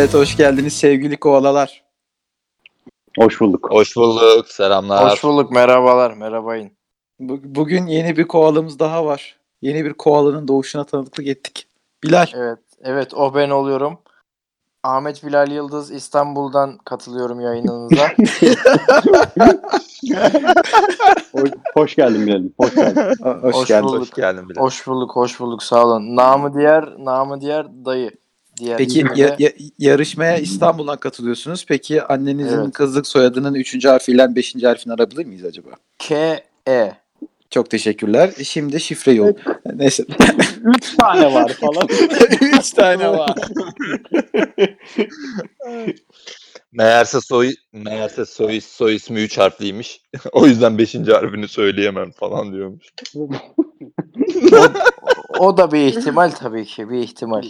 Evet hoş geldiniz sevgili koalalar. Hoş bulduk. Hoş bulduk. Selamlar. Hoş bulduk. Merhabalar. Merhabayın. Bu- Bugün yeni bir koalamız daha var. Yeni bir koalanın doğuşuna tanıklık ettik. Bilal. Evet. Evet o ben oluyorum. Ahmet Bilal Yıldız İstanbul'dan katılıyorum yayınınıza. Hoş, hoş geldin Bilal'im. Hoş geldin. Ho- Hoş, Hoş geldin. bulduk. Hoş geldin bile. hoş bulduk. Hoş bulduk. Sağ olun. Namı diğer, namı diğer dayı. Diğer Peki de ya- ya- yarışmaya İstanbul'dan katılıyorsunuz. Peki annenizin Evet. kızlık soyadının 3. harfiyle 5. harfini arabilir miyiz acaba? K E. Çok teşekkürler. Şimdi şifre yol. Neyse. Üç tane var falan. 3 tane var. Meğerse soy meğerse soy soy ismi 3 harfliymiş. o yüzden 5. harfini söyleyemem falan diyormuş. O da bir ihtimal tabii ki. Bir ihtimal.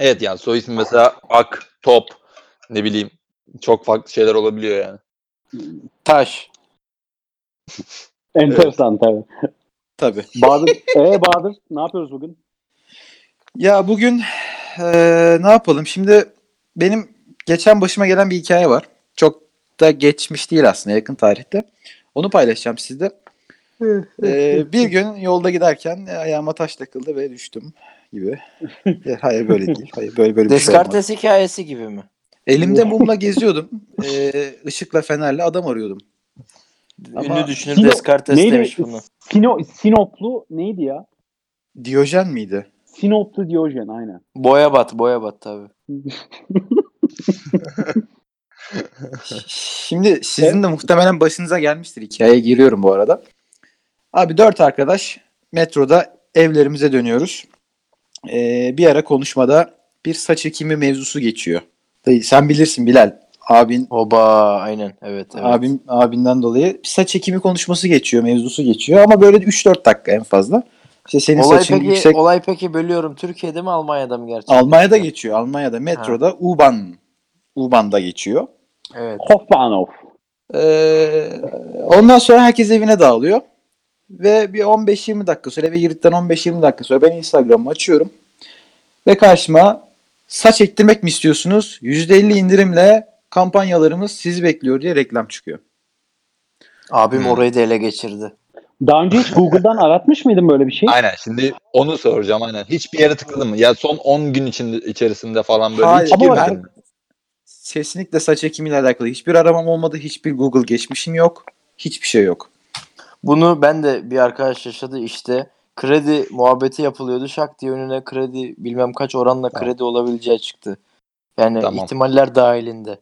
Evet yani soy ismi mesela Ak, Top ne bileyim çok farklı şeyler olabiliyor yani. Taş. Enteresan tabii. Tabii. Bahadır, ee Bahadır ne yapıyoruz bugün? Ya bugün eee, ne yapalım? Şimdi benim geçen başıma gelen bir hikaye var. Çok da geçmiş değil aslında yakın tarihte. Onu paylaşacağım sizde. Eee, bir gün yolda giderken ayağıma taş takıldı ve düştüm gibi. Ya, Hayır böyle değil. Hayır böyle böyle bir şey. Descartes hikayesi gibi mi? Elimde mumla geziyordum. Eee ışıkla fenerle adam arıyordum. Ama Ünlü düşünür Sino- Descartes neydi? demiş bunu. Sino, Sinoplu neydi ya? Diyojen miydi? Sinoplu Diyojen aynen. Boyabat. Boyabat tabii. Şimdi sizin de muhtemelen başınıza gelmiştir. Hikayeye giriyorum bu arada. Abi dört arkadaş metroda evlerimize dönüyoruz. Ee, bir ara konuşmada bir saç ekimi mevzusu geçiyor. Dayı, sen bilirsin Bilal. Abin Oba. Aynen. Evet. evet. abim abinden dolayı bir saç ekimi konuşması geçiyor, mevzusu geçiyor ama böyle 3-4 dakika en fazla. İşte senin olay saçın peki, yüksek olay peki bölüyorum. Türkiye'de mi Almanya'da mı gerçekten? Almanya'da geçiyor. Almanya'da metroda U-Bahn U-Bahn'da geçiyor. Evet. Hofmanov. Ee, ondan sonra herkes evine dağılıyor. Ve bir 15-20 dakika sonra eve girdikten 15-20 dakika sonra ben Instagram'ı açıyorum. Ve karşıma saç ektirmek mi istiyorsunuz? %50 indirimle kampanyalarımız sizi bekliyor diye reklam çıkıyor. Abim Hmm. orayı da ele geçirdi. Daha önce hiç Google'dan aratmış mıydın böyle bir şey? Aynen şimdi onu soracağım aynen. Hiçbir yere tıkladın mı? Ya son 10 gün içinde içerisinde falan böyle Hayır, hiç girmedin ben- mi? Kesinlikle saç ekimiyle alakalı hiçbir aramam olmadı. Hiçbir Google geçmişim yok. Hiçbir şey yok. Bunu ben de bir arkadaş yaşadı işte. Kredi muhabbeti yapılıyordu. Şak diye önüne kredi bilmem kaç oranla Tamam. kredi olabileceği çıktı. Yani Tamam. ihtimaller dahilinde.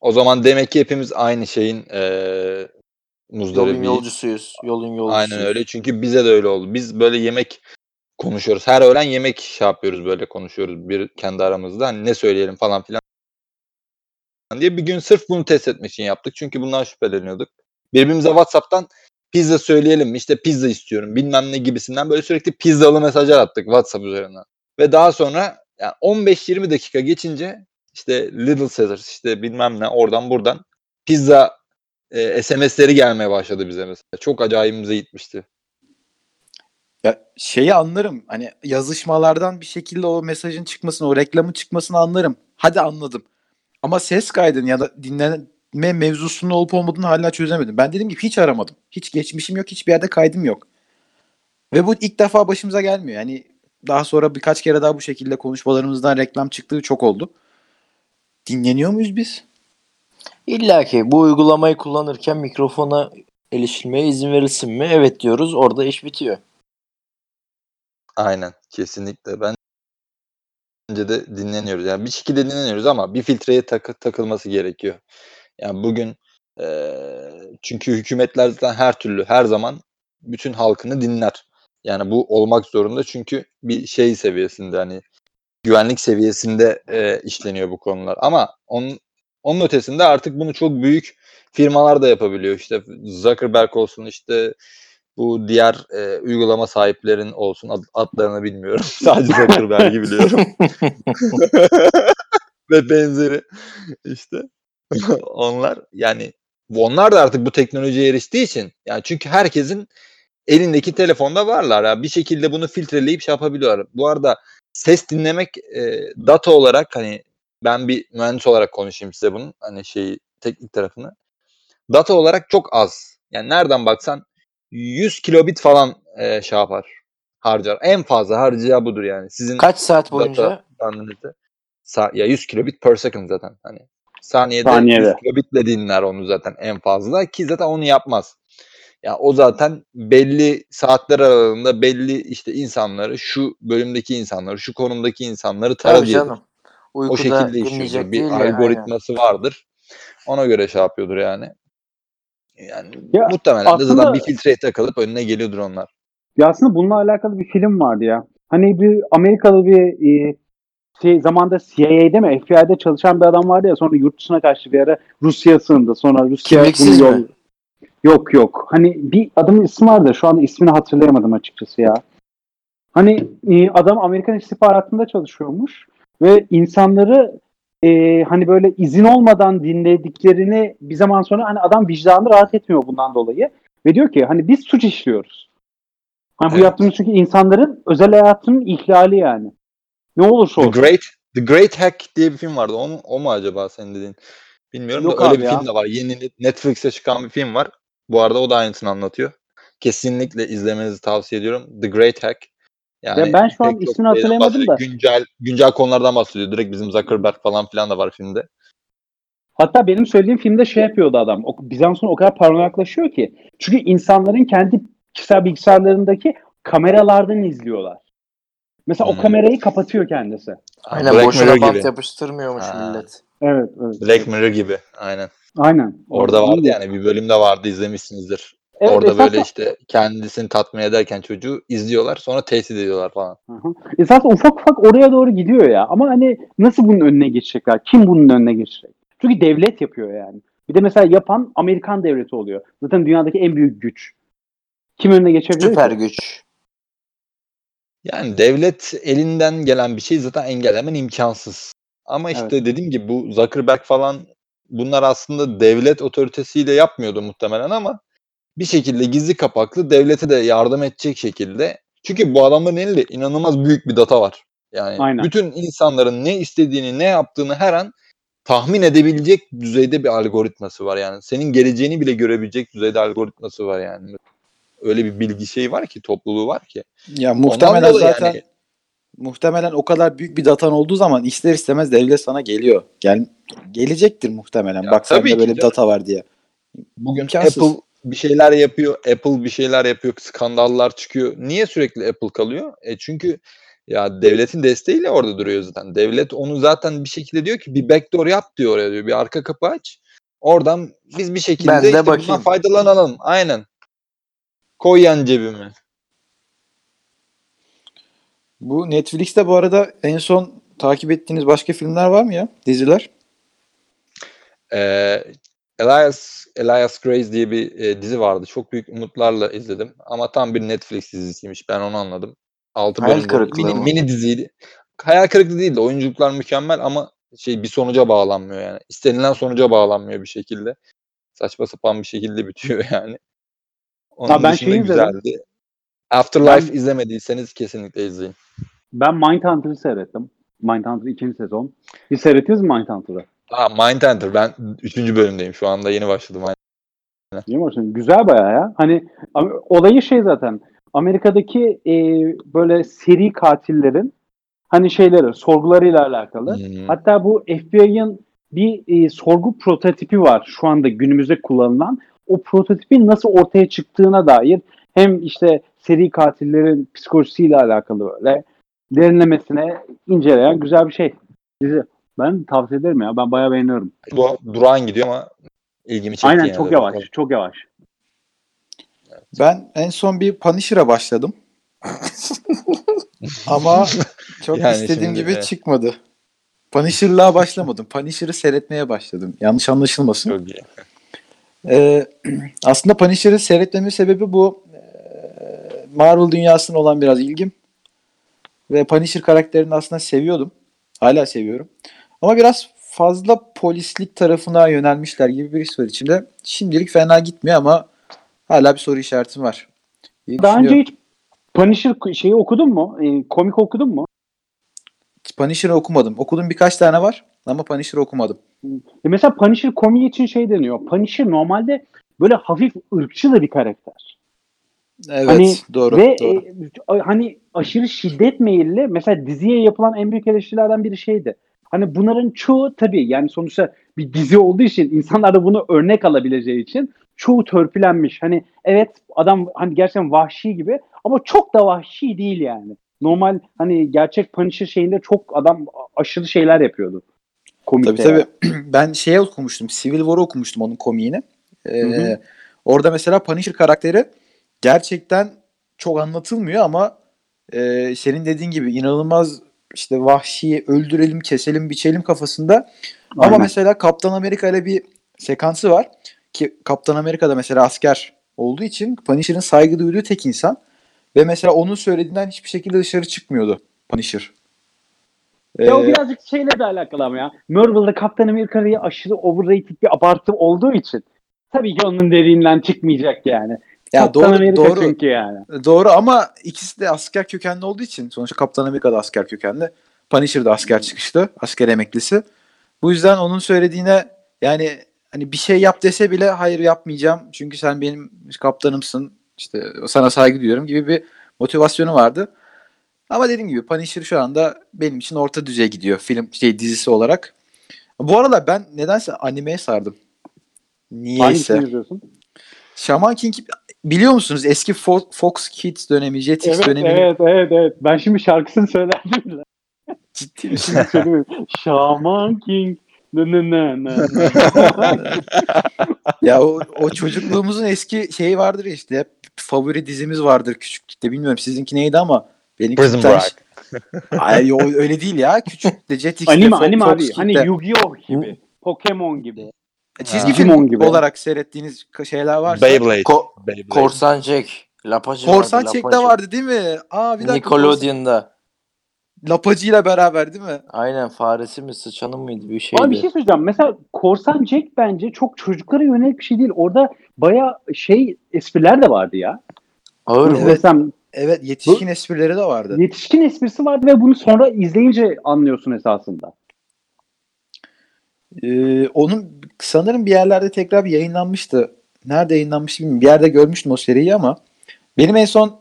O zaman demek ki hepimiz aynı şeyin Yolun muzdaribiyiz. yolcusuyuz. Yolun yolcusuyuz. Aynen öyle. Çünkü bize de öyle oldu. Biz böyle yemek konuşuyoruz. Her öğlen yemek şey yapıyoruz böyle konuşuyoruz bir kendi aramızda. Hani ne söyleyelim falan filan diye bir gün sırf bunu test etmek için yaptık. Çünkü bundan şüpheleniyorduk. Birbirimize WhatsApp'tan pizza söyleyelim mi? İşte pizza istiyorum bilmem ne gibisinden böyle sürekli pizzalı mesajlar attık WhatsApp üzerinden. Ve daha sonra yani 15-20 dakika geçince işte Little Caesars işte bilmem ne oradan buradan pizza e, SMS'leri gelmeye başladı bize mesela. Çok acayibimize gitmişti. Ya şeyi anlarım. Hani yazışmalardan bir şekilde o mesajın çıkmasını, o reklamın çıkmasını anlarım. Hadi anladım. Ama ses kaydını ya da dinleme mevzusunun olup olmadığını hala çözemedim. Ben dedim ki hiç aramadım. Hiç geçmişim yok, hiçbir yerde kaydım yok. Ve bu ilk defa başımıza gelmiyor. Yani daha sonra birkaç kere daha bu şekilde konuşmalarımızdan reklam çıktığı çok oldu. Dinleniyor muyuz biz? İlla ki bu uygulamayı kullanırken mikrofona erişilmeye izin verilsin mi? Evet diyoruz. Orada iş bitiyor. Aynen kesinlikle. Bence de dinleniyoruz. Yani bir şekilde dinleniyoruz ama bir filtreye takı- takılması gerekiyor. Yani bugün eee, çünkü hükümetler zaten her türlü her zaman bütün halkını dinler. Yani bu olmak zorunda çünkü bir şey seviyesinde hani güvenlik seviyesinde eee, işleniyor bu konular. Ama onun onun ötesinde artık bunu çok büyük firmalar da yapabiliyor. İşte Zuckerberg olsun işte bu diğer e, uygulama sahiplerin olsun ad- adlarını bilmiyorum. Sadece Zuckerberg'i biliyorum. Ve benzeri işte onlar yani onlar da artık bu teknolojiye eriştiği için yani çünkü herkesin elindeki telefonda varlar ya bir şekilde bunu filtreleyip şey yapabiliyorlar. Bu arada ses dinlemek e, data olarak hani ben bir mühendis olarak konuşayım size bunun hani şeyi teknik tarafını. Data olarak çok az. Yani nereden baksan 100 kilobit falan e, şey yapar. Harcar. En fazla harcayacağı budur yani. Sizin Kaç saat boyunca? data ya 100 kilobit per second zaten. Hani saniyede, Saniyede. 100 kilobitle dinler onu zaten en fazla ki zaten onu yapmaz. Ya o zaten belli saatler aralığında belli işte insanları şu bölümdeki insanları şu konumdaki insanları tara diye o Uykuda şekilde dinleyecek Bir algoritması vardır. Ona göre şey yapıyordur yani. Yani Ya muhtemelen de aslında- zaten bir filtreye takılıp önüne geliyordur onlar. Ya aslında bununla alakalı bir film vardı ya. Hani bir Amerikalı bir e, şey, zamanda CIA'de mi FBI'de çalışan bir adam vardı ya sonra yurt dışına kaçtı bir ara Rusya'ya sığındı. Sonra Rusya Kimliksiz mi? Yok yok. Hani bir adamın ismi vardı. Şu anda ismini hatırlayamadım açıkçası ya. Hani e, adam Amerikan istihbaratında çalışıyormuş ve insanları e, hani böyle izin olmadan dinlediklerini bir zaman sonra hani adam vicdanı rahat etmiyor bundan dolayı ve diyor ki hani biz suç işliyoruz. Hani bu Evet. yaptığımız çünkü insanların özel hayatının ihlali yani. Ne olursa The olsun. Great The Great Hack diye bir film vardı. O mu, o mu acaba senin dediğin? Bilmiyorum Yok da öyle bir ya. film de var. Yeni Netflix'te çıkan bir film var. Bu arada o da aynısını anlatıyor. Kesinlikle izlemenizi tavsiye ediyorum. The Great Hack. Yani Ya ben şu an ismini hatırlayamadım da. Güncel güncel konulardan bahsediyor. Direkt bizim Zuckerberg falan filan da var filmde. Hatta benim söylediğim filmde şey yapıyordu adam. O, Bizans'ın o kadar paranoyaklaşıyor ki. Çünkü insanların kendi kişisel bilgisayarlarındaki kameralardan izliyorlar. Mesela Hmm. o kamerayı kapatıyor kendisi. Aynen Black boşuna Mirror bant gibi. yapıştırmıyormuş Ha. millet. Evet, evet. Black Mirror gibi. Aynen. Aynen. Orada vardı yani bir bölümde vardı izlemişsinizdir. Evet, Orada esasında- böyle işte kendisini tatmin ederken çocuğu izliyorlar sonra tehdit ediyorlar falan. Hı hı. Esasında ufak ufak oraya doğru gidiyor ya. Ama hani nasıl bunun önüne geçecekler? Kim bunun önüne geçecek? Çünkü devlet yapıyor yani. Bir de mesela yapan Amerikan devleti oluyor. Zaten dünyadaki en büyük güç. Kim önüne geçebilir Süper ki? güç. Yani devlet elinden gelen bir şey zaten engellemen imkansız. Ama işte Evet. dediğim gibi bu Zuckerberg falan bunlar aslında devlet otoritesiyle yapmıyordu muhtemelen ama bir şekilde gizli kapaklı devlete de yardım edecek şekilde. Çünkü bu adamların elinde inanılmaz büyük bir data var. Yani Aynen. bütün insanların ne istediğini, ne yaptığını her an tahmin edebilecek düzeyde bir algoritması var yani. Senin geleceğini bile görebilecek düzeyde algoritması var yani. Öyle bir bilgi şeyi var ki, topluluğu var ki. Ya muhtemelen zaten yani- muhtemelen o kadar büyük bir datan olduğu zaman ister istemez devlet sana geliyor. Gel gelecektir muhtemelen. Ya Bak tabii sende ki böyle bir data var diye. Bugün İmkansız. Apple bir şeyler yapıyor, Apple bir şeyler yapıyor, skandallar çıkıyor. Niye sürekli Apple kalıyor? E çünkü ya devletin desteğiyle orada duruyor zaten. Devlet onu zaten bir şekilde diyor ki bir backdoor yap diyor oraya diyor. Bir arka kapı aç. Oradan biz bir şekilde Ben de işte bundan bakayım. faydalanalım. Aynen. Koy yan cebime. Bu Netflix'te bu arada en son takip ettiğiniz başka filmler var mı ya? Diziler? Ee, Elias, Elias Grace diye bir e, dizi vardı. Çok büyük umutlarla izledim. Ama tam bir Netflix dizisiymiş. Ben onu anladım. 6 Hayal bölüm kırıklığı mini, mı? mini diziydi. Hayal kırıklığı değil de oyunculuklar mükemmel ama şey bir sonuca bağlanmıyor yani. İstenilen sonuca bağlanmıyor bir şekilde. Saçma sapan bir şekilde bitiyor yani. Onun Ha, ben dışında şeyi izledim. güzeldi. Afterlife Ben- izlemediyseniz kesinlikle izleyin. Ben Mindhunter'ı seyrettim. Mindhunter ikinci sezon. Hiç seyrettiniz mi Mindhunter'ı? Aa, Mindhunter. Ben 3. bölümdeyim. Şu anda yeni başladım. Mi? Şimdi güzel bayağı ya. Hani olayı şey zaten. Amerika'daki e, böyle seri katillerin hani şeyleri, sorgularıyla alakalı. Hmm. Hatta bu FBI'ın bir e, sorgu prototipi var şu anda günümüzde kullanılan. O prototipin nasıl ortaya çıktığına dair hem işte seri katillerin psikolojisiyle alakalı böyle derinlemesine inceleyen güzel bir şey. Dizi. Ben tavsiye ederim ya. Ben bayağı beğeniyorum. Bu durağan gidiyor ama ilgimi çekti Aynen çok de yavaş. bakalım. Çok yavaş. Ben en son bir Punisher'a başladım. Ama çok Yani istediğim gibi evet. çıkmadı. Punisher'lığa başlamadım. Punisher'ı seyretmeye başladım. Yanlış anlaşılmasın. Çok iyi. Ee, aslında Punisher'ı seyretmemin sebebi bu. Ee, Marvel dünyasına olan biraz ilgim. Ve Punisher karakterini aslında seviyordum. Hala seviyorum. Ama biraz fazla polislik tarafına yönelmişler gibi bir his var içimde. Şimdilik fena gitmiyor ama hala bir soru işaretim var. diye Daha önce hiç Punisher şeyi okudun mu? E, komik okudun mu? Punisher'ı okumadım. Okudum birkaç tane var ama Punisher'ı okumadım. E mesela Punisher komiği için şey deniyor. Punisher normalde böyle hafif ırkçı da bir karakter. Evet Hani doğru. Ve doğru. e, hani aşırı şiddet meyilli mesela diziye yapılan en büyük eleştirilerden biri şeydi. Hani bunların çoğu tabii yani sonuçta bir dizi olduğu için insanlar da bunu örnek alabileceği için çoğu törpülenmiş. Hani evet adam hani gerçekten vahşi gibi ama çok da vahşi değil yani. Normal hani gerçek Punisher şeyinde çok adam aşırı şeyler yapıyordu. Komikte. Tabii yani. tabii. Ben şeye okumuştum. Civil War'ı okumuştum onun komiğini. Ee, Hı hı. Orada mesela Punisher karakteri gerçekten çok anlatılmıyor ama e, senin dediğin gibi inanılmaz işte vahşi öldürelim, keselim, biçelim kafasında. Ama Aynen. mesela Kaptan Amerika ile bir sekansı var ki Kaptan Amerika da mesela asker olduğu için Punisher'ın saygı duyduğu tek insan ve mesela onun söylediğinden hiçbir şekilde dışarı çıkmıyordu Punisher. Ya o Ee, birazcık şeyle de alakalı ama ya. Marvel'da Kaptan Amerika'yı aşırı overrated bir abartı olduğu için tabii ki onun dediğinden çıkmayacak yani. ya Kaptan doğru, Amerika doğru. çünkü yani. Doğru ama ikisi de asker kökenli olduğu için sonuçta Kaptan Amerika da asker kökenli. Punisher da asker çıkışlı. Asker emeklisi. Bu yüzden onun söylediğine yani hani bir şey yap dese bile hayır yapmayacağım. Çünkü sen benim kaptanımsın. İşte sana saygı duyuyorum gibi bir motivasyonu vardı. Ama dediğim gibi Punisher şu anda benim için orta düzey gidiyor film şey dizisi olarak. Bu aralar ben nedense animeye sardım. Niyeyse. Hangisini izliyorsun? Shaman King biliyor musunuz? Eski Fo- Fox Kids dönemi, Jetix Evet, dönemi. evet, evet, evet. Ben şimdi şarkısını söylerdim bile. Ciddi misin? Shaman King. Ne ne ne ne. ya o, o çocukluğumuzun eski şeyi vardır işte. Favori dizimiz vardır küçüklükte. Bilmiyorum sizinki neydi ama bir tane- Break. Ay o öyle değil ya. Küçükte Jetix'te anime, Fo- anime Fox abi. Kids'te. Hani Yu-Gi-Oh gibi. Pokemon gibi. çizgi Ha. film Digimon gibi. olarak seyrettiğiniz şeyler varsa. Beyblade. Ko- Beyblade. Korsan Jack. Lapacı Korsan vardı, Çek'te Lapacı. vardı değil mi? Aa bir dakika. Nickelodeon'da. Lapacı ile beraber değil mi? Aynen faresi mi sıçanı mıydı bir şeydi. Ama bir şey söyleyeceğim. Mesela Korsan Jack bence çok çocuklara yönelik bir şey değil. Orada baya şey espriler de vardı ya. Ağır mı? desem Evet yetişkin esprileri de vardı. yetişkin esprisi vardı ve bunu sonra izleyince anlıyorsun esasında. Ee, onun sanırım bir yerlerde tekrar bir yayınlanmıştı. Nerede yayınlanmıştı bilmiyorum. Bir yerde görmüştüm o seriyi ama benim en son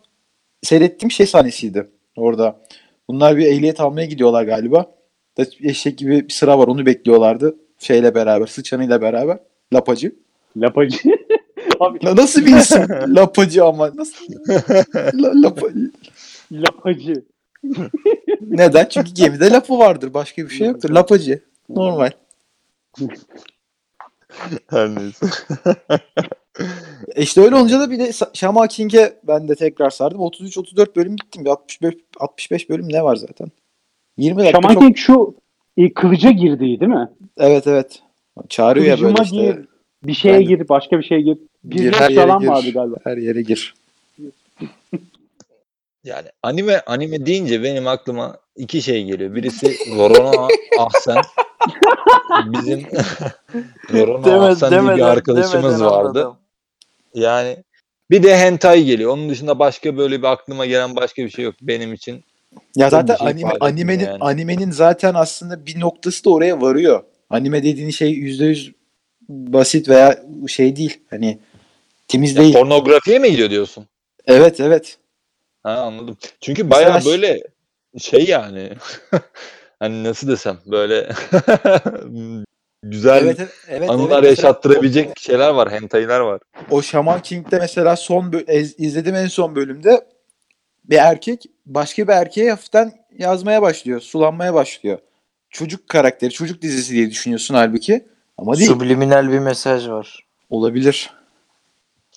seyrettiğim şey sahnesiydi orada. Bunlar bir ehliyet almaya gidiyorlar galiba. Eşek gibi bir sıra var onu bekliyorlardı. Şeyle beraber, sıçanıyla beraber. Lapacı. Lapacı. Abi La- Nasıl bir isim? Lapacı ama. Nasıl? La- lapa- lapacı. Neden? Çünkü gemide lapı vardır. Başka bir şey yoktur. Lapacı. Normal. Her neyse. E İşte öyle olunca da bir de Shaman King'e ben de tekrar sardım. 33-34 bölüm gittim. Bir 65, 65 bölüm ne var zaten? 20 dakika Şaman çok... King şu e, kılıca girdiği değil mi? Evet evet. Çağırıyor ya böyle Kılıcıma işte. gir, bir şeye Ben de- gir, başka bir şeye gir. Bir Gir, her yere gir. vardı galiba. Her yere gir. Yani anime anime deyince benim aklıma iki şey geliyor. Birisi Roronoa Ahsen. Bizim Deme- Ahsen diye bir arkadaşımız vardı. anladım. Yani bir de hentai geliyor. Onun dışında başka böyle bir aklıma gelen başka bir şey yok benim için. Ya zaten şey anime, animenin yani. animenin zaten aslında bir noktası da oraya varıyor. Anime dediğin şey %100 basit veya şey değil. Hani temiz Ya değil. pornografiye mi gidiyor diyorsun? Evet evet. Ha anladım. Çünkü Mesela- böyle şey yani hani nasıl desem böyle güzel Evet evet. anılar evet. Yaşattırabilecek şeyler var, hentailer var. O Shaman King'de mesela son izlediğim en son bölümde bir erkek başka bir erkeğe hafiften yazmaya başlıyor. Sulanmaya başlıyor. Çocuk karakteri, çocuk dizisi diye düşünüyorsun halbuki. Ama değil. Subliminal bir mesaj var. Olabilir.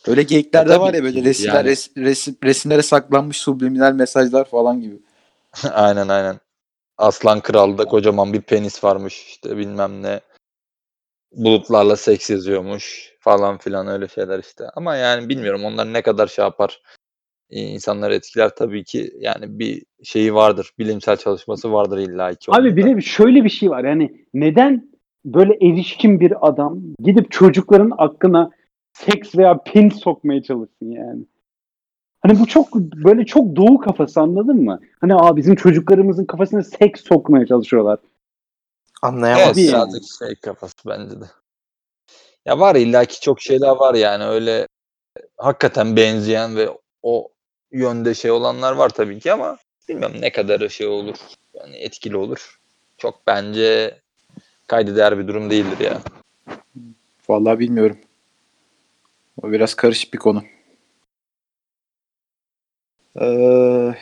Öyle geyikler de var ya böyle resimler, Yani- res- resim, resimlere saklanmış subliminal mesajlar falan gibi. aynen aynen. Aslan Kral'da kocaman bir penis varmış işte bilmem ne. Bulutlarla seks yazıyormuş falan filan öyle şeyler işte. Ama yani bilmiyorum onlar ne kadar şey yapar. e, insanları etkiler tabii ki yani bir şeyi vardır. Bilimsel çalışması vardır illa ki. Abi bir de şöyle bir şey var yani neden böyle erişkin bir adam gidip çocukların aklına seks veya pin sokmaya çalışsın yani. Hani bu çok böyle çok doğu kafası anladın mı? Hani aa bizim çocuklarımızın kafasına seks sokmaya çalışıyorlar. Evet Anlayamaz. yani. birazcık şey kafası bence de. Ya var illaki çok şeyler var yani öyle hakikaten benzeyen ve o yönde şey olanlar var tabii ki ama bilmiyorum ne kadar şey olur. Yani etkili olur. Çok bence kayda değer bir durum değildir ya. Vallahi bilmiyorum. O biraz karışık bir konu. Ee,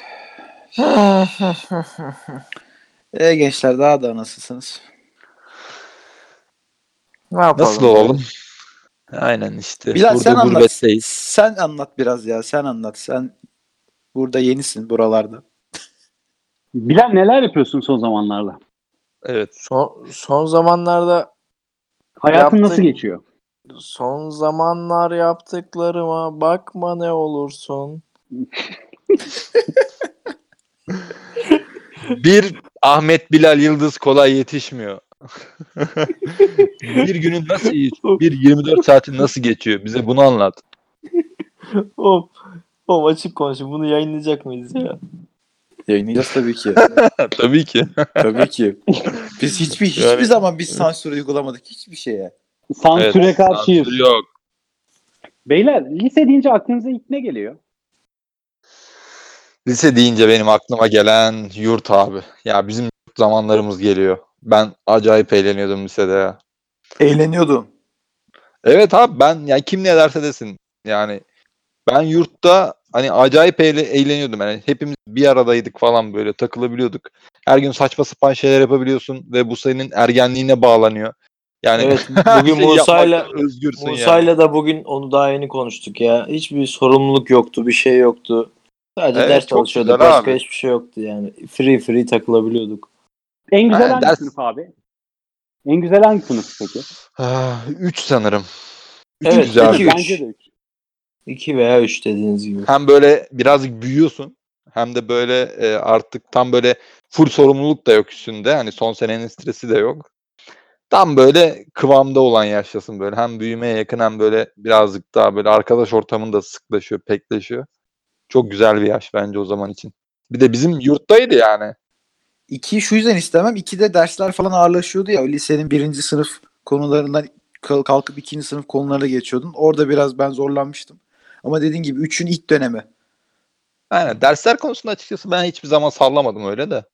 e, gençler daha da nasılsınız? ne yapalım? Nasıl olalım? Aynen işte. Bilal Burada sen anlat. gurbetteyiz. Sen anlat biraz ya. Sen anlat. Sen burada yenisin buralarda. Bilal neler yapıyorsun son zamanlarda? Evet. Son, son zamanlarda Hayatın Yaptın. nasıl geçiyor? son zamanlar yaptıklarıma bakma ne olursun. Bir Ahmet Bilal Yıldız kolay yetişmiyor. bir günün nasıl geçiyor? Bir 24 saatin nasıl geçiyor? Bize bunu anlat. Hop. Hop açık konuşun. Bunu yayınlayacak mıyız ya? Yayınlayacağız tabii ki. Tabii ki. tabii ki. Biz hiçbir hiçbir Yani- zaman biz sansür uygulamadık hiçbir şeye. Sansüre Evet, karşıyız. sansür yok. Beyler lise deyince aklınıza ilk ne geliyor? Lise deyince benim aklıma gelen yurt abi. Ya bizim yurt zamanlarımız geliyor. Ben acayip eğleniyordum lisede ya. Eğleniyordum. Evet abi ben yani kim ne derse desin. Yani ben yurtta hani acayip eğle- eğleniyordum. Yani hepimiz bir aradaydık falan böyle takılabiliyorduk. Her gün saçma sapan şeyler yapabiliyorsun ve bu senin ergenliğine bağlanıyor. Yani Evet. Bugün şeyi Musa'yla özgürsün yani. Musa'yla da bugün onu daha yeni konuştuk ya. Hiçbir sorumluluk yoktu, bir şey yoktu. Sadece Evet, ders çalışıyorduk. Başka abi. hiçbir şey yoktu yani. Free free takılabiliyorduk. En güzel Ha, hangi ders- sınıf abi? En güzel hangi sınıf peki? Ah, Üç sanırım. Üç Evet, güzel. iki, üç. Bence de üç. 2 veya 3 dediğiniz gibi. Hem böyle birazcık büyüyorsun hem de böyle e, artık tam böyle full sorumluluk da yok üstünde. Hani son senenin stresi de yok. Tam böyle kıvamda olan yaştasın böyle. Hem büyümeye yakın hem böyle birazcık daha böyle arkadaş ortamında sıklaşıyor, pekleşiyor. Çok güzel bir yaş bence o zaman için. Bir de bizim yurttaydı yani. İki şu yüzden istemem. İkide dersler falan ağırlaşıyordu ya. Lisenin birinci sınıf konularından kal- kalkıp ikinci sınıf konulara geçiyordun. Orada biraz ben zorlanmıştım. Ama dediğin gibi üçün ilk dönemi. Aynen. Dersler konusunda açıkçası ben hiçbir zaman sallamadım öyle de.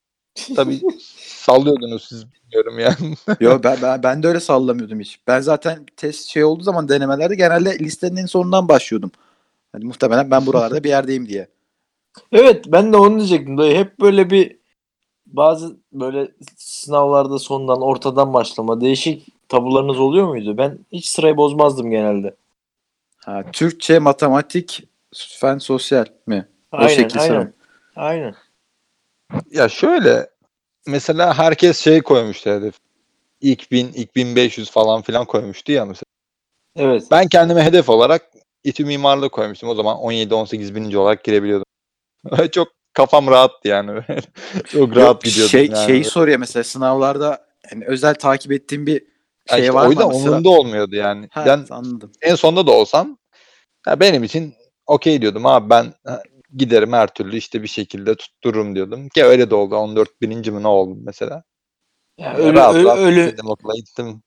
Tabii sallıyordunuz siz bilmiyorum yani. Yo ben, ben, ben de öyle sallamıyordum hiç. Ben zaten test şey olduğu zaman denemelerde genelde listenin en sonundan başlıyordum. Hani muhtemelen ben buralarda bir yerdeyim diye. Evet ben de onu diyecektim. Dayı. Hep böyle bir bazı böyle sınavlarda sondan ortadan başlama değişik tabularınız oluyor muydu? Ben hiç sırayı bozmazdım genelde. Ha, Türkçe, matematik, fen sosyal mi? Aynen şekil aynen. sanırım. Aynen. Ya şöyle mesela herkes şey koymuştu hedef. İlk 1000, ilk 1500 falan filan koymuştu ya mesela. Evet. Ben kendime hedef olarak İTÜ mimarlığı koymuştum. O zaman 17-18 bininci olarak girebiliyordum. Çok kafam rahattı yani. Çok rahat Yok, gidiyordum şey, yani. Şeyi soruyor mesela sınavlarda yani özel takip ettiğim bir şey işte var o mı? yüzden mesela? umurumda olmuyordu yani. Ha, Ben anladım. en sonunda da olsam ya benim için okey diyordum abi ben giderim her türlü işte bir şekilde tuttururum diyordum. Ki öyle de oldu. 14 bininci mi ne oldu mesela. Ya Öyle ölü, rahat ölü- rahat ölü- gittim okula gittim.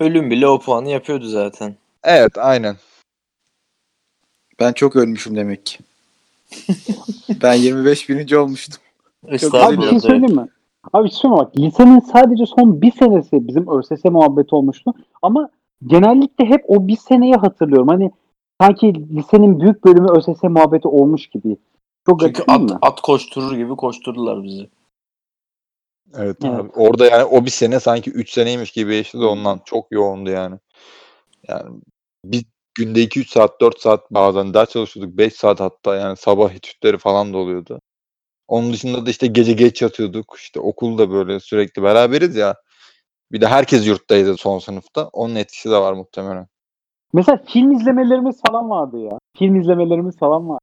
ölüm bile o puanı yapıyordu zaten. Evet aynen. Ben çok ölmüşüm demek ki. ben 25 bininci olmuştum. Abi bir şey söyleyeyim mi? Abi şey mi? bak lisenin sadece son bir senesi bizim ÖSS muhabbeti olmuştu. Ama genellikle hep o bir seneyi hatırlıyorum. Hani sanki lisenin büyük bölümü ÖSS muhabbeti olmuş gibi. Çok Çünkü at, mi? at koşturur gibi koşturdular bizi. Evet, Evet. abi. Orada yani o bir sene sanki 3 seneymiş gibi geçti de ondan çok yoğundu yani. Yani bir günde 2-3 saat 4 saat bazen ders çalışıyorduk 5 saat hatta yani sabah etütleri falan da oluyordu. Onun dışında da işte gece geç yatıyorduk. İşte okulda böyle sürekli beraberiz ya. Bir de herkes yurttaydı son sınıfta. Onun etkisi de var muhtemelen. Mesela film izlemelerimiz falan vardı ya. Film izlemelerimiz falan var.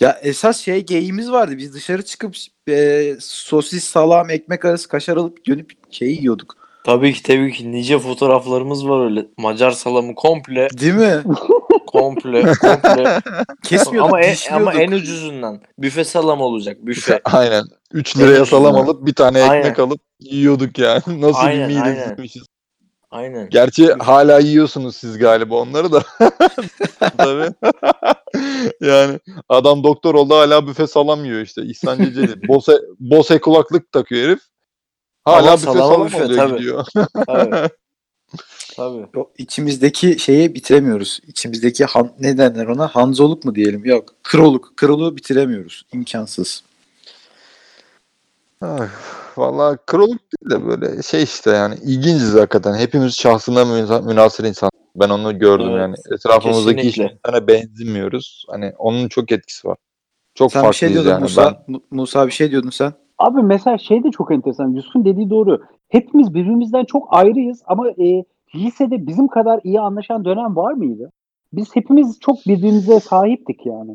Ya esas şey geyiğimiz vardı. Biz dışarı çıkıp e, sosis, salam, ekmek arası kaşar alıp dönüp şey yiyorduk. Tabii ki tabii ki nice fotoğraflarımız var öyle. Macar salamı komple Değil mi? Komple, komple. Kesmiyorduk. ama, en, ama en ucuzundan. Büfe salam olacak. Büfe. Aynen. 3 liraya En salam ucuzundan. alıp bir tane Aynen. ekmek alıp yiyorduk yani. Nasıl Aynen, bir aynen. midesizmişiz. Aynen. Gerçi hala yiyorsunuz siz galiba onları da. Tabii. yani adam doktor oldu hala büfe salam yiyor işte. İhsan Ceceli. Bose, Bose kulaklık takıyor herif. Hala büfe salam büfe, tabii. gidiyor. Tabii. Tabii. O içimizdeki şeyi bitiremiyoruz. İçimizdeki han, ne derler ona? Hanzoluk mu diyelim? Yok. Kroluk. Kroluğu bitiremiyoruz. İmkansız. Ay, Vallahi kroluk değil de böyle şey işte yani ilginciz hakikaten. Hepimiz şahsına müna- münasır insan. Ben onu gördüm Evet, yani. Etrafımızdaki insana benzemiyoruz. Hani onun çok etkisi var. Çok sen bir farklıyız şey diyordun yani. Musa. Ben, Mu- Musa bir şey diyordun sen. Abi mesela şey de çok enteresan. Yusuf'un dediği doğru. Hepimiz birbirimizden çok ayrıyız ama e, lisede bizim kadar iyi anlaşan dönem var mıydı? Biz hepimiz çok birbirimize sahiptik yani.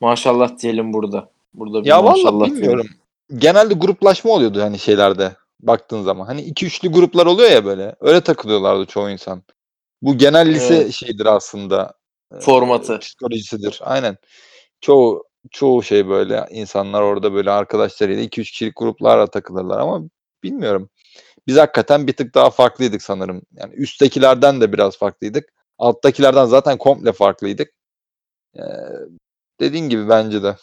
Maşallah diyelim burada. Burada bir ya maşallah vallahi diyelim. bilmiyorum. Genelde gruplaşma oluyordu hani şeylerde baktığın zaman. Hani iki üçlü gruplar oluyor ya böyle. Öyle takılıyorlardı çoğu insan. Bu genel lise Evet. şeydir aslında. e, Formatı. Psikolojisidir. Aynen. Çoğu çoğu şey böyle insanlar orada böyle arkadaşlarıyla 2-3 kişilik gruplarla takılırlar ama bilmiyorum. Biz hakikaten bir tık daha farklıydık sanırım. Yani üsttekilerden de biraz farklıydık. Alttakilerden zaten komple farklıydık. Ee, dediğin gibi bence de.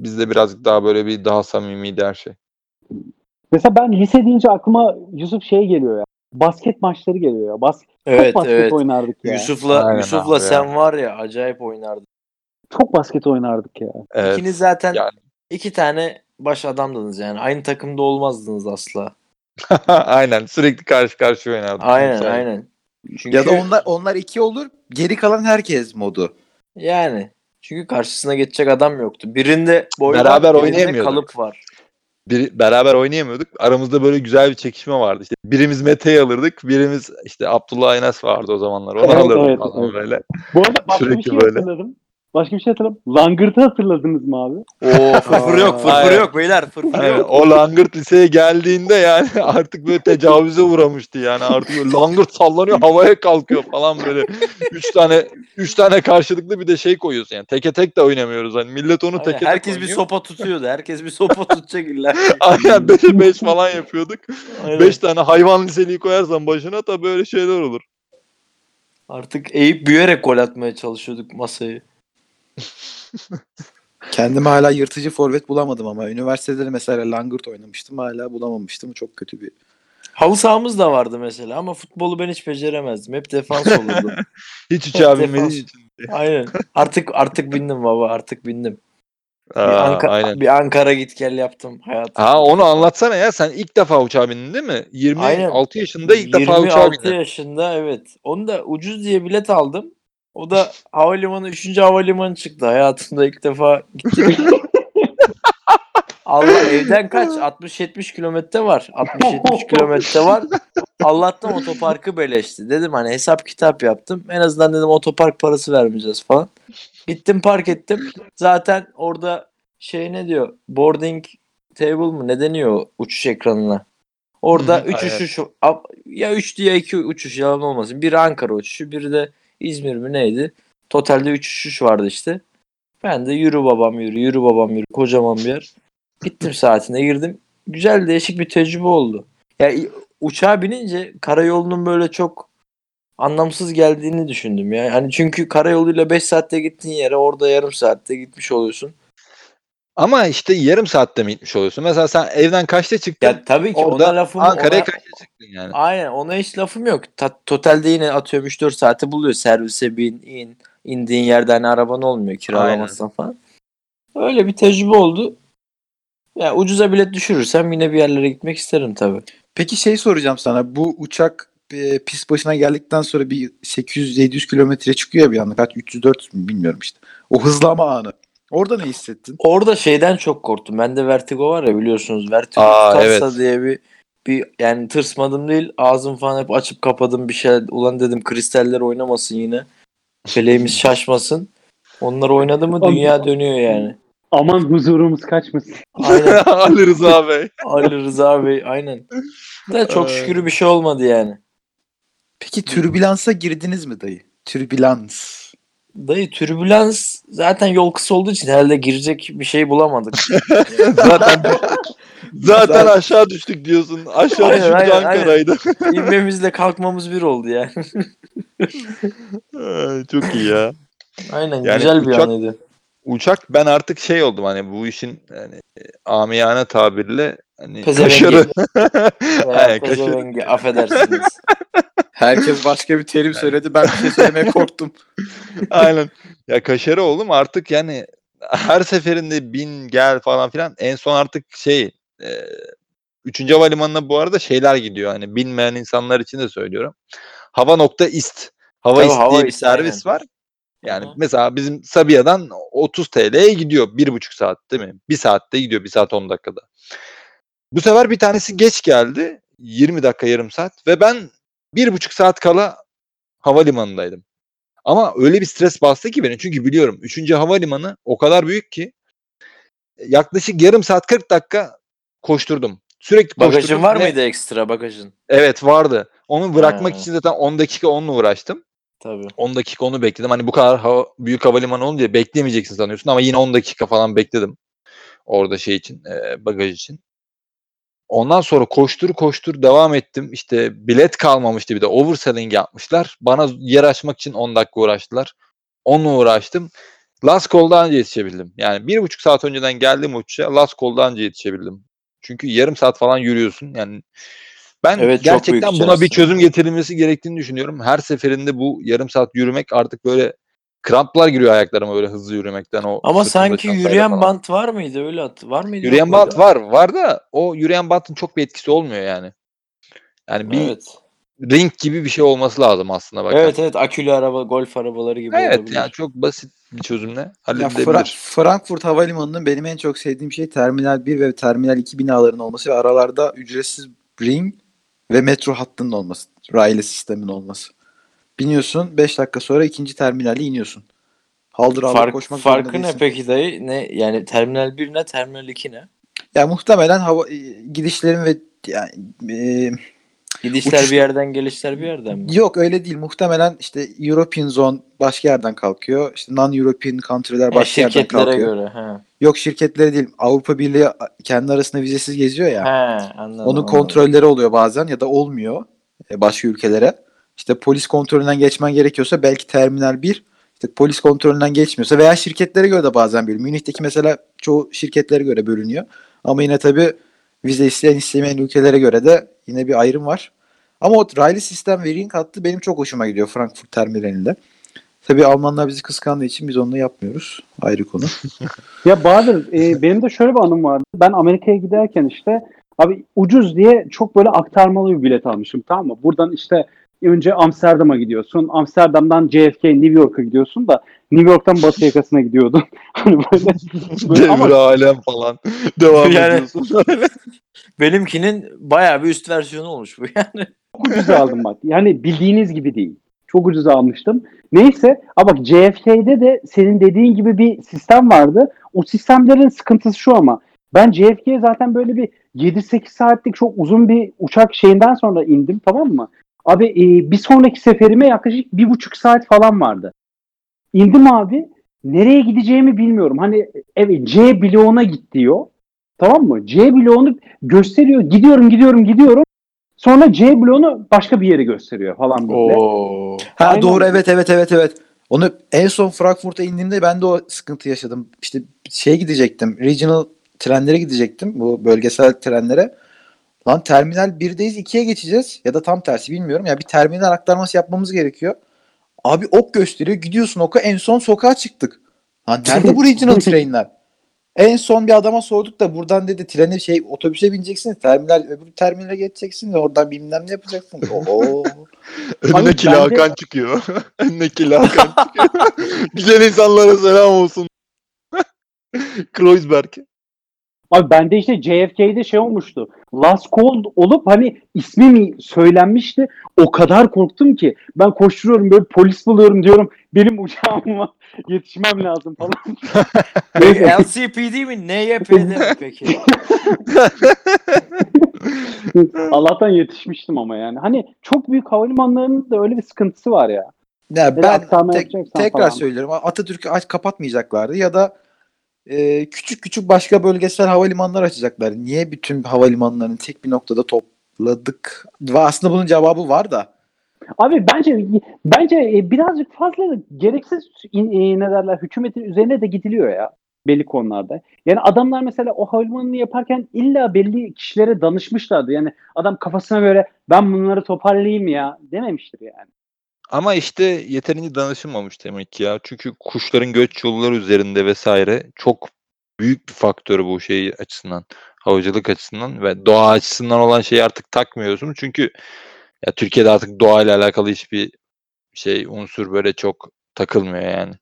Bizde birazcık daha böyle bir daha samimiydi her şey. Mesela ben lise deyince aklıma Yusuf şey geliyor ya. Basket maçları geliyor ya. Bas Evet çok basket evet. oynardık ya. Yusuf'la Aynen Yusuf'la abi sen ya. var ya acayip oynardın. Çok basket oynardık ya. Evet. İkiniz zaten Yani. iki tane baş adamdınız yani. Aynı takımda olmazdınız asla. aynen. Sürekli karşı karşıya oynardık. Aynen Mesela. aynen. Çünkü Ya da onlar onlar iki olur. Geri kalan herkes modu. yani çünkü karşısına geçecek adam yoktu. Birinde boy Beraber var, birinde oynayamıyorduk. kalıp var. bir, beraber oynayamıyorduk. Aramızda böyle güzel bir çekişme vardı. İşte birimiz Mete'yi alırdık. Birimiz işte Abdullah Aynas vardı o zamanlar. Onu Evet, alırdık evet, falan evet. böyle. Bu arada başka bir Sürekli şey böyle. hatırladım. Başka bir şey hatırladım. Langırt'ı hatırladınız mı abi? Oo fırfır yok fırfır yok beyler fırfır yok. O Langırt liseye geldiğinde yani artık böyle tecavüze uğramıştı yani. Artık böyle Langırt sallanıyor havaya kalkıyor falan böyle. Üç tane üç tane karşılıklı bir de şey koyuyorsun yani. Teke tek de oynamıyoruz. Hani millet onu Aynen, teke tek Herkes bir oynuyor. sopa tutuyordu. Herkes bir sopa tutacak illa. Aynen 5'e 5 falan yapıyorduk. Aynen. 5 tane hayvan liseliği koyarsan başına da böyle şeyler olur. Artık eğip büyüyerek gol atmaya çalışıyorduk masayı. Kendime hala yırtıcı forvet bulamadım ama üniversitede de mesela Langırt oynamıştım hala bulamamıştım. Çok kötü bir. Halı sahamız da vardı mesela ama futbolu ben hiç beceremezdim. Hep defans olurdu. Hiç uçağı Defans. binmediği için. Aynen. Artık artık bindim baba artık bindim. Bir, Aa, Anka- aynen. bir Ankara git gel yaptım hayatım. Ha onu anlatsana ya. Sen ilk defa uçağa bindin değil mi? 26 Aynen. yaşında ilk defa uçağa 26 bindin. yaşında evet. Onu da ucuz diye bilet aldım. O da havalimanı 3. havalimanı çıktı. Hayatımda ilk defa gittim. Allah evden kaç? 60-70 kilometre var. 60-70 kilometre var. Allah'tan otoparkı beleşti. Dedim hani hesap kitap yaptım. En azından dedim otopark parası vermeyeceğiz falan. Gittim park ettim. Zaten orada şey ne diyor? Boarding table mı? Ne deniyor uçuş ekranına? Orada Hı hı, 3 aynen. uçuş ya 3 ya 2 uçuş yalan olmasın. Biri Ankara uçuşu, biri de İzmir mi neydi? Totalde 3 uçuş vardı işte. Ben de yürü babam yürü, yürü babam yürü. Kocaman bir yer. Gittim saatine girdim. Güzel değişik bir tecrübe oldu. Ya i- uçağa binince karayolunun böyle çok anlamsız geldiğini düşündüm ya. Hani çünkü karayoluyla 5 saatte gittiğin yere orada yarım saatte gitmiş oluyorsun. Ama işte yarım saatte mi gitmiş oluyorsun? Mesela sen evden kaçta çıktın? Ya tabii ki Orada ona lafım Ankara'ya ona- kaçta yani? Aynen ona hiç lafım yok. Ta- totalde yine atıyorum 3-4 saati buluyor. Servise bin, in. indiğin yerde hani araban olmuyor kiralamazsan falan. Öyle bir tecrübe oldu. Ya ucuza bilet düşürürsem yine bir yerlere gitmek isterim tabii. Peki şey soracağım sana. Bu uçak e, pist başına geldikten sonra bir 800-700 kilometre çıkıyor ya bir anda. Kaç 300-400 mü bilmiyorum işte. O hızlama anı. Orada ne hissettin? Orada şeyden çok korktum. Bende vertigo var ya biliyorsunuz. Vertigo Aa, tutarsa evet. diye bir bir yani tırsmadım değil. Ağzım falan hep açıp kapadım bir şey. Ulan dedim kristaller oynamasın yine. Feleğimiz şaşmasın. Onlar oynadı mı dünya dönüyor yani. Aman huzurumuz kaçmasın. Aynen. Ali Rıza Bey. Ali Rıza Bey aynen. Da çok şükür bir şey olmadı yani. Peki türbülansa girdiniz mi dayı? Türbülans. Dayı türbülans zaten yol kısa olduğu için herhalde girecek bir şey bulamadık. Zaten zaten aşağı düştük diyorsun. Aşağı Aynen, düştük aynen, Ankara'ydı. İnmemizle kalkmamız bir oldu yani. Ay, Çok iyi ya. Aynen Yani güzel bir uçak- anıydı. Uçak ben artık şey oldum hani bu işin yani amiyane tabirle hani Pezevengi. kaşarı. Veya Aynen, kaşar. pezevengi, affedersiniz. Herkes başka bir terim söyledi. Ben bir şey söylemeye korktum. Aynen. Ya kaşarı oldum artık yani her seferinde bin gel falan filan. En son artık şey e, 3. havalimanına bu arada şeyler gidiyor. Hani bilmeyen insanlar için de söylüyorum. Hava nokta ist. Hava Tabii, ist hava diye bir servis aynen. var. Yani hı. mesela bizim Sabiha'dan 30 TL'ye gidiyor. Bir buçuk saat değil mi? Bir saatte gidiyor. Bir saat 10 dakikada. Bu sefer bir tanesi geç geldi. 20 dakika yarım saat. Ve ben bir buçuk saat kala havalimanındaydım. Ama öyle bir stres bastı ki beni. Çünkü biliyorum 3. havalimanı o kadar büyük ki yaklaşık yarım saat 40 dakika koşturdum. Sürekli koşturdum. Bagajın var ve- mıydı ekstra bagajın? Evet vardı. Onu bırakmak Ha. için zaten 10 dakika onunla uğraştım. Tabii. 10 dakika onu bekledim. Hani bu kadar hava, büyük havalimanı olunca bekleyemeyeceksin sanıyorsun ama yine 10 dakika falan bekledim. Orada şey için, e, bagaj için. Ondan sonra koştur koştur devam ettim. İşte bilet kalmamıştı bir de overselling yapmışlar. Bana yer açmak için 10 dakika uğraştılar. Onunla uğraştım. Last call'da anca yetişebildim. Yani bir buçuk saat önceden geldim uçuşa. Last call'da anca yetişebildim. Çünkü yarım saat falan yürüyorsun. Yani ben Evet, gerçekten buna bir çözüm getirilmesi gerektiğini düşünüyorum. Her seferinde bu yarım saat yürümek artık böyle kramplar giriyor ayaklarıma böyle hızlı yürümekten. O Ama sanki yürüyen falan. bant var mıydı öyle at? Var mıydı? Yürüyen bant var. Var da o yürüyen bantın çok bir etkisi olmuyor yani. Yani bir Evet. Ring gibi bir şey olması lazım aslında bakarsan. Evet evet akülü araba, golf arabaları gibi Evet olabilir. yani çok basit bir çözümle Ya halledilebilir. Fra- Frankfurt Havalimanı'nın benim en çok sevdiğim şey Terminal 1 ve Terminal 2 binalarının olması ve aralarda ücretsiz ring ve metro hattının olması. Raylı sistemin olması. Biniyorsun 5 dakika sonra ikinci terminale iniyorsun. Haldır haldır Fark, koşmak zorunda farkı ne peki dayı? Ne yani terminal 1 ne terminal 2 ne? Ya muhtemelen hava e, gidişlerin ve yani, e, Gidişler Uçuş- bir yerden gelişler bir yerden mi? yok öyle değil. Muhtemelen işte European Zone başka yerden kalkıyor. İşte non-European country'ler başka yerden şirketlere kalkıyor. göre. Ha. Yok şirketleri değil. Avrupa Birliği kendi arasında vizesiz geziyor ya. Ha, anladım. Onun anladım. kontrolleri oluyor bazen ya da olmuyor e, başka ülkelere. İşte polis kontrolünden geçmen gerekiyorsa belki terminal 1 işte polis kontrolünden geçmiyorsa veya şirketlere göre de bazen bölünüyor. Münih'teki mesela çoğu şirketlere göre bölünüyor. Ama yine tabii vize isteyen istemeyen ülkelere göre de yine bir ayrım var. Ama o raylı sistem ve ring hattı benim çok hoşuma gidiyor Frankfurt terminalinde. Tabii Almanlar bizi kıskandığı için biz onu yapmıyoruz. Ayrı konu. Ya Bahadır e, benim de şöyle bir anım vardı. Ben Amerika'ya giderken işte abi ucuz diye çok böyle aktarmalı bir bilet almışım tamam mı? Buradan işte önce Amsterdam'a gidiyorsun. Amsterdam'dan JFK New York'a gidiyorsun da New York'tan Batı yakasına gidiyordum. hani böyle, böyle ama Devre alem falan. Devam Yani- ediyorsun. Benimkinin bayağı bir üst versiyonu olmuş bu yani. çok ucuz aldım bak. Yani bildiğiniz gibi değil. Çok ucuz almıştım. Neyse ama bak JFK'de de senin dediğin gibi bir sistem vardı. O sistemlerin sıkıntısı şu ama ben JFK'ye zaten böyle bir 7-8 saatlik çok uzun bir uçak şeyinden sonra indim tamam mı? Abi e, bir sonraki seferime yaklaşık bir buçuk saat falan vardı. İndim abi nereye gideceğimi bilmiyorum. Hani evet C bloğuna git diyor. Tamam mı? C bloğunu gösteriyor. Gidiyorum gidiyorum gidiyorum. Sonra C bloğunu başka bir yere gösteriyor falan böyle. Oo. Ha Aynen. doğru evet evet evet evet. Onu en son Frankfurt'a indiğimde ben de o sıkıntı yaşadım. İşte şeye gidecektim. Regional trenlere gidecektim. Bu bölgesel trenlere. Lan terminal 1'deyiz 2'ye geçeceğiz. Ya da tam tersi bilmiyorum. Ya bir terminal aktarması yapmamız gerekiyor. Abi ok gösteriyor. Gidiyorsun oka en son sokağa çıktık. Lan nerede bu regional trainler? En son bir adama sorduk da buradan dedi treni şey otobüse bineceksin terminal öbür terminale geçeceksin de oradan bilmem ne yapacaksın. Oo. Önüne Kila Hakan çıkıyor. Önüne Kila Hakan çıkıyor. Güzel insanlara selam olsun. Kreuzberg. Abi bende işte JFK'de şey olmuştu. Last call olup hani ismi mi söylenmişti. O kadar korktum ki ben koşturuyorum böyle polis buluyorum diyorum. Benim uçağıma yetişmem lazım falan. LCPD mi? NYPD mi peki? Allah'tan yetişmiştim ama yani. Hani çok büyük havalimanlarının da öyle bir sıkıntısı var ya. Ya ben tek- tekrar falan. söylüyorum. Atatürk'ü aç kapatmayacaklardı ya da e, küçük küçük başka bölgesel havalimanlar açacaklar. Niye bütün havalimanlarını tek bir noktada topladık? Ve aslında bunun cevabı var da. Abi bence bence e, birazcık fazla gereksiz in- e, ne derler hükümetin üzerine de gidiliyor ya belli konularda. Yani adamlar mesela o havalimanını yaparken illa belli kişilere danışmışlardı. Yani adam kafasına göre ben bunları toparlayayım ya dememiştir yani. Ama işte yeterince danışılmamış demek ki ya. Çünkü kuşların göç yolları üzerinde vesaire çok büyük bir faktör bu şey açısından. Havacılık açısından ve doğa açısından olan şeyi artık takmıyorsun. Çünkü ya Türkiye'de artık doğayla alakalı hiçbir şey unsur böyle çok takılmıyor yani.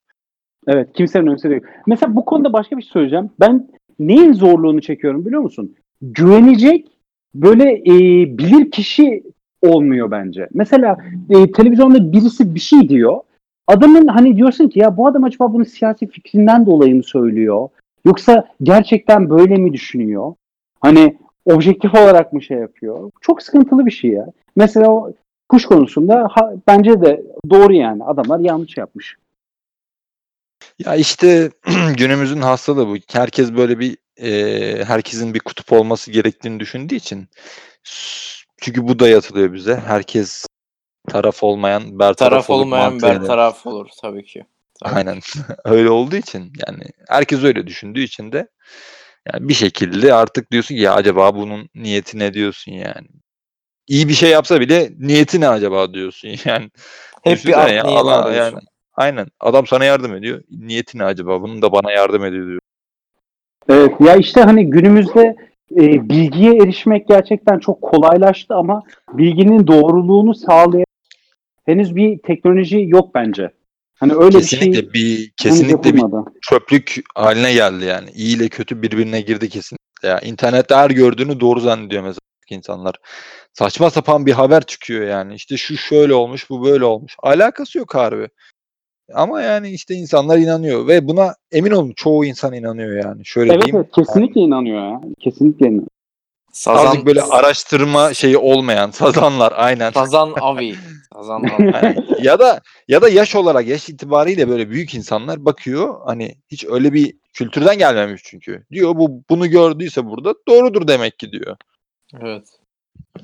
Evet kimsenin önemsediği yok. Mesela bu konuda başka bir şey söyleyeceğim. Ben neyin zorluğunu çekiyorum biliyor musun? Güvenecek böyle e, bilir kişi olmuyor bence. Mesela e, televizyonda birisi bir şey diyor. Adamın hani diyorsun ki ya bu adam acaba bunu siyasi fikrinden dolayı mı söylüyor? Yoksa gerçekten böyle mi düşünüyor? Hani objektif olarak mı şey yapıyor? Çok sıkıntılı bir şey ya. Mesela o kuş konusunda ha- bence de doğru yani. Adamlar yanlış yapmış. Ya işte günümüzün hastalığı bu. Herkes böyle bir e, herkesin bir kutup olması gerektiğini düşündüğü için çünkü bu dayatılıyor bize. Herkes taraf olmayan bertaraf Taraf olur olmayan mantığıyla. bertaraf olur tabii ki. Tabii. Aynen. öyle olduğu için yani herkes öyle düşündüğü için de yani bir şekilde artık diyorsun ki ya acaba bunun niyeti ne diyorsun yani. İyi bir şey yapsa bile niyeti ne acaba diyorsun yani. Hep bir art ya, niyet Allah- yani aynen. Adam sana yardım ediyor. Niyeti ne acaba? Bunun da bana yardım ediyor diyor. Evet ya işte hani günümüzde e, bilgiye erişmek gerçekten çok kolaylaştı ama bilginin doğruluğunu sağlayan henüz bir teknoloji yok bence. Hani öyle bir kesinlikle şey bir kesinlikle bir çöplük haline geldi yani. İyi ile kötü birbirine girdi kesinlikle. Ya internette her gördüğünü doğru zannediyor mesela insanlar. Saçma sapan bir haber çıkıyor yani. İşte şu şöyle olmuş, bu böyle olmuş. Alakası yok harbi. Ama yani işte insanlar inanıyor ve buna emin olun çoğu insan inanıyor yani. Şöyle Evet, diyeyim. evet kesinlikle inanıyor ya. Kesinlikle inanıyor. Sazan, Azıcık böyle araştırma şeyi olmayan sazanlar aynen. Sazan avi. Sazan avi. Aynen. ya da ya da yaş olarak yaş itibariyle böyle büyük insanlar bakıyor hani hiç öyle bir kültürden gelmemiş çünkü. Diyor bu bunu gördüyse burada doğrudur demek ki diyor. evet.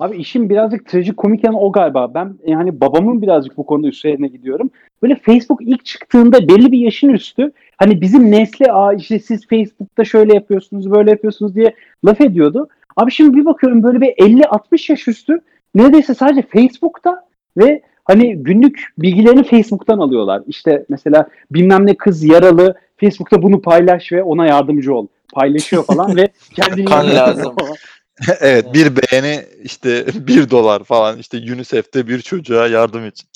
Abi işin birazcık trajikomik yanı o galiba. Ben yani babamın birazcık bu konuda üzerine gidiyorum. Böyle Facebook ilk çıktığında belli bir yaşın üstü hani bizim nesle Aa işte siz Facebook'ta şöyle yapıyorsunuz böyle yapıyorsunuz diye laf ediyordu. Abi şimdi bir bakıyorum böyle bir 50-60 yaş üstü neredeyse sadece Facebook'ta ve hani günlük bilgilerini Facebook'tan alıyorlar. İşte mesela bilmem ne kız yaralı Facebook'ta bunu paylaş ve ona yardımcı ol. Paylaşıyor falan ve kendini Kan lazım. evet bir beğeni işte bir dolar falan işte UNICEF'te bir çocuğa yardım için.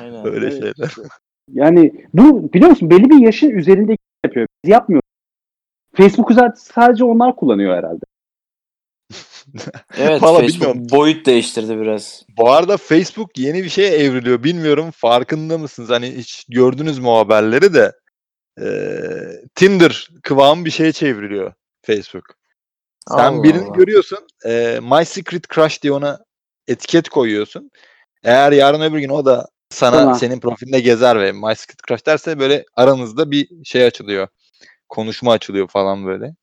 Aynen. Böyle Evet. şeyler. Yani bu biliyor musun belli bir yaşın üzerinde yapıyor. Biz yapmıyoruz. Facebook'u sadece onlar kullanıyor herhalde. Evet Valla Facebook bilmiyorum. boyut değiştirdi biraz. Bu arada Facebook yeni bir şeye evriliyor. Bilmiyorum farkında mısınız? Hani hiç gördünüz mü o haberleri de Eee, Tinder kıvamı bir şeye çevriliyor Facebook. Sen Allah birini Allah. görüyorsun. eee, My Secret Crush diye ona etiket koyuyorsun. Eğer yarın öbür gün o da sana Tamam. senin profilinde gezer ve My Secret Crush derse böyle aranızda bir şey açılıyor. Konuşma açılıyor falan böyle.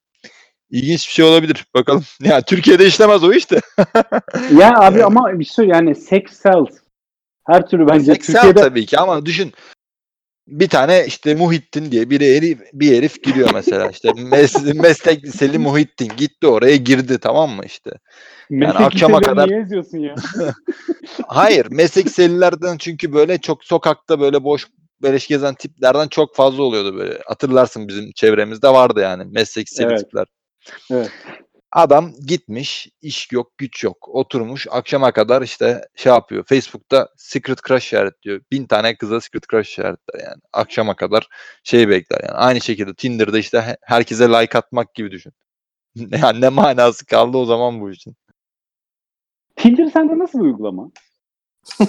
İlginç bir şey olabilir. Bakalım. Ya Türkiye'de işlemez o işte. Ya abi ama bir şey yani sex sells. Her türlü bence Seksel Türkiye'de tabii ki ama düşün bir tane işte Muhittin diye bir herif, bir herif giriyor mesela işte mes, meslek liseli Muhittin gitti oraya girdi tamam mı işte. meslek akşama kadar- niye yazıyorsun ya? Hayır meslek liselilerden çünkü böyle çok sokakta böyle boş beleş gezen tiplerden çok fazla oluyordu böyle. Hatırlarsın bizim çevremizde vardı yani meslek liseli Evet. tipler. Evet. Adam gitmiş, iş yok, güç yok. Oturmuş akşama kadar işte şey yapıyor. Facebook'ta secret crush işaretliyor. Bin tane kıza secret crush işaretler yani. Akşama kadar şey bekler yani. Aynı şekilde Tinder'da işte he- herkese like atmak gibi düşün. yani ne manası kaldı o zaman bu için. Tinder sende nasıl bir uygulama?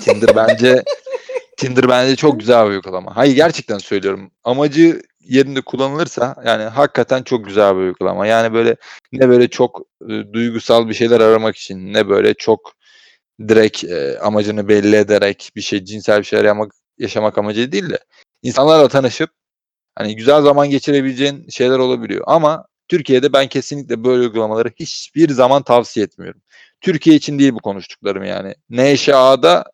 Tinder bence Tinder bence çok güzel bir uygulama. Hayır gerçekten söylüyorum. Amacı yerinde kullanılırsa yani hakikaten çok güzel bir uygulama. Yani böyle ne böyle çok e, duygusal bir şeyler aramak için ne böyle çok direkt e, amacını belli ederek bir şey cinsel bir şeyler yapmak yaşamak amacıyla değil de insanlarla tanışıp hani güzel zaman geçirebileceğin şeyler olabiliyor. Ama Türkiye'de ben kesinlikle böyle uygulamaları hiçbir zaman tavsiye etmiyorum. Türkiye için değil bu konuştuklarım yani. NŞA'da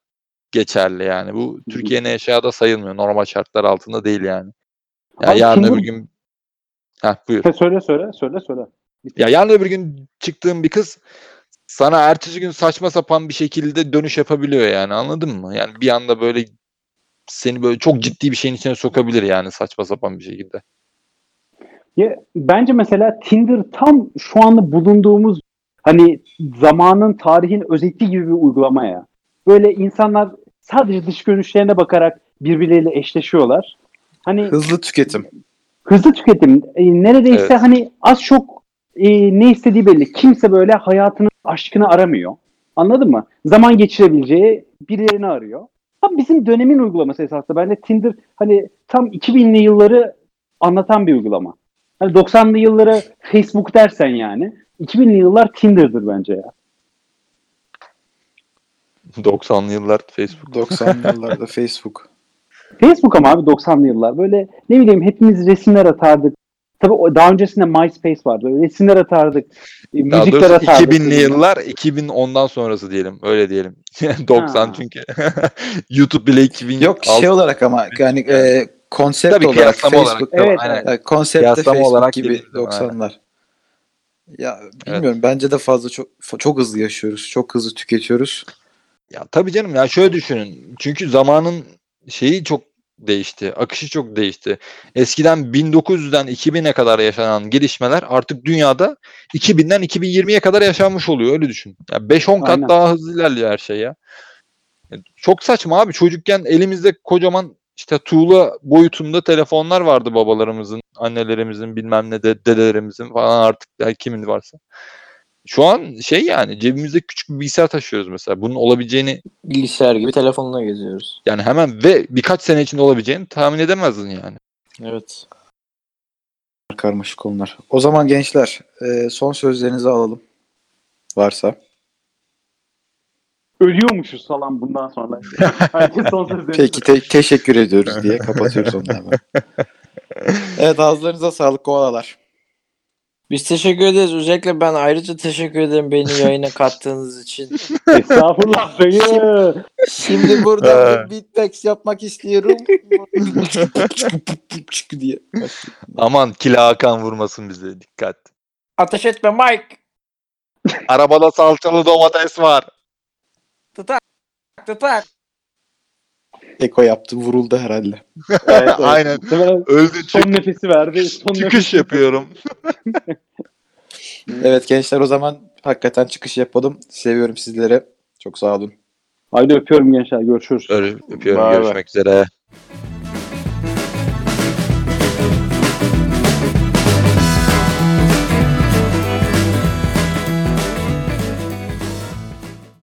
geçerli yani. Bu Türkiye NŞA'da sayılmıyor. Normal şartlar altında değil yani. Ya Abi yarın Tinder- öbür gün Heh, buyur. Ha, söyle söyle söyle söyle. Ya yarın öbür gün çıktığın bir kız sana ertesi gün saçma sapan bir şekilde dönüş yapabiliyor yani anladın mı? Yani bir anda böyle seni böyle çok ciddi bir şeyin içine sokabilir yani saçma sapan bir şekilde. Ya, bence mesela Tinder tam şu anda bulunduğumuz hani zamanın tarihin özeti gibi bir uygulama ya. Böyle insanlar sadece dış görünüşlerine bakarak birbirleriyle eşleşiyorlar. Hani Hızlı tüketim. hızlı tüketim e, neredeyse Evet. hani az çok e, ne istediği belli. Kimse böyle hayatının aşkını aramıyor. Anladın mı? Zaman geçirebileceği birilerini arıyor. Tam bizim dönemin uygulaması esasında. Bence Tinder hani tam 2000'li yılları anlatan bir uygulama. Hani 90'lı yıllara Facebook dersen yani 2000'li yıllar Tinder'dır bence ya. 90'lı yıllar Facebook. 90'lı yıllarda Facebook. Facebook ama abi 90'lı yıllar böyle ne bileyim hepimiz resimler atardık. Tabii daha öncesinde MySpace vardı. Böyle resimler atardık. e, Daha Müzikler atardık. 2000'li yıllar 2010'dan sonrası diyelim. Öyle diyelim. 90 Ha. çünkü. YouTube bile 2000 Yok şey olarak ama yani e, konsept Tabii olarak kıyaslama olarak. Facebook Evet, aynen. e, konsepte Kıyaslama Facebook olarak gibi diyebiliriz, 90'lar. Ya bilmiyorum bence de fazla çok çok hızlı yaşıyoruz. Çok hızlı tüketiyoruz. Ya tabii canım ya şöyle düşünün. Çünkü zamanın şeyi çok değişti. Akışı çok değişti. Eskiden 1900'den 2000'e kadar yaşanan gelişmeler artık dünyada 2000'den 2020'ye kadar yaşanmış oluyor. Öyle düşün. Ya 5-10 kat Aynen. daha hızlı ilerliyor her şey ya. Ya Çok saçma abi. Çocukken elimizde kocaman işte tuğla boyutunda telefonlar vardı babalarımızın, annelerimizin, bilmem ne de dedelerimizin falan artık ya kimin varsa. Şu an şey yani cebimizde küçük bir bilgisayar taşıyoruz mesela. Bunun olabileceğini Bilgisayar gibi telefonla geziyoruz. yani hemen ve birkaç sene içinde olabileceğini tahmin edemezdin yani. Evet. Karmaşık konular. O zaman gençler e, son sözlerinizi alalım. Varsa. Ölüyormuşuz falan bundan sonra. Herkes son sözlerini Peki te- teşekkür ediyoruz diye kapatıyoruz onu hemen. Evet ağızlarınıza sağlık koalalar. Biz teşekkür ederiz. Özellikle ben ayrıca teşekkür ederim beni yayına kattığınız için. Estağfurullah dayı. Şimdi burada bir beatbox yapmak istiyorum. diye. Aman Kila Hakan vurmasın bize dikkat. Ateş etme Mike. Arabada salçalı domates var. Tıtak. Tıtak. Eko yaptı vuruldu herhalde. Evet, Aynen. Muhtemelen Öldü son çık, nefesi verdi. Son çıkış nefesi- yapıyorum. Evet gençler o zaman hakikaten çıkış yapalım. Seviyorum sizleri. Çok sağ olun. Haydi öpüyorum gençler. Görüşürüz. Öyle, öpüyorum bay. görüşmek üzere.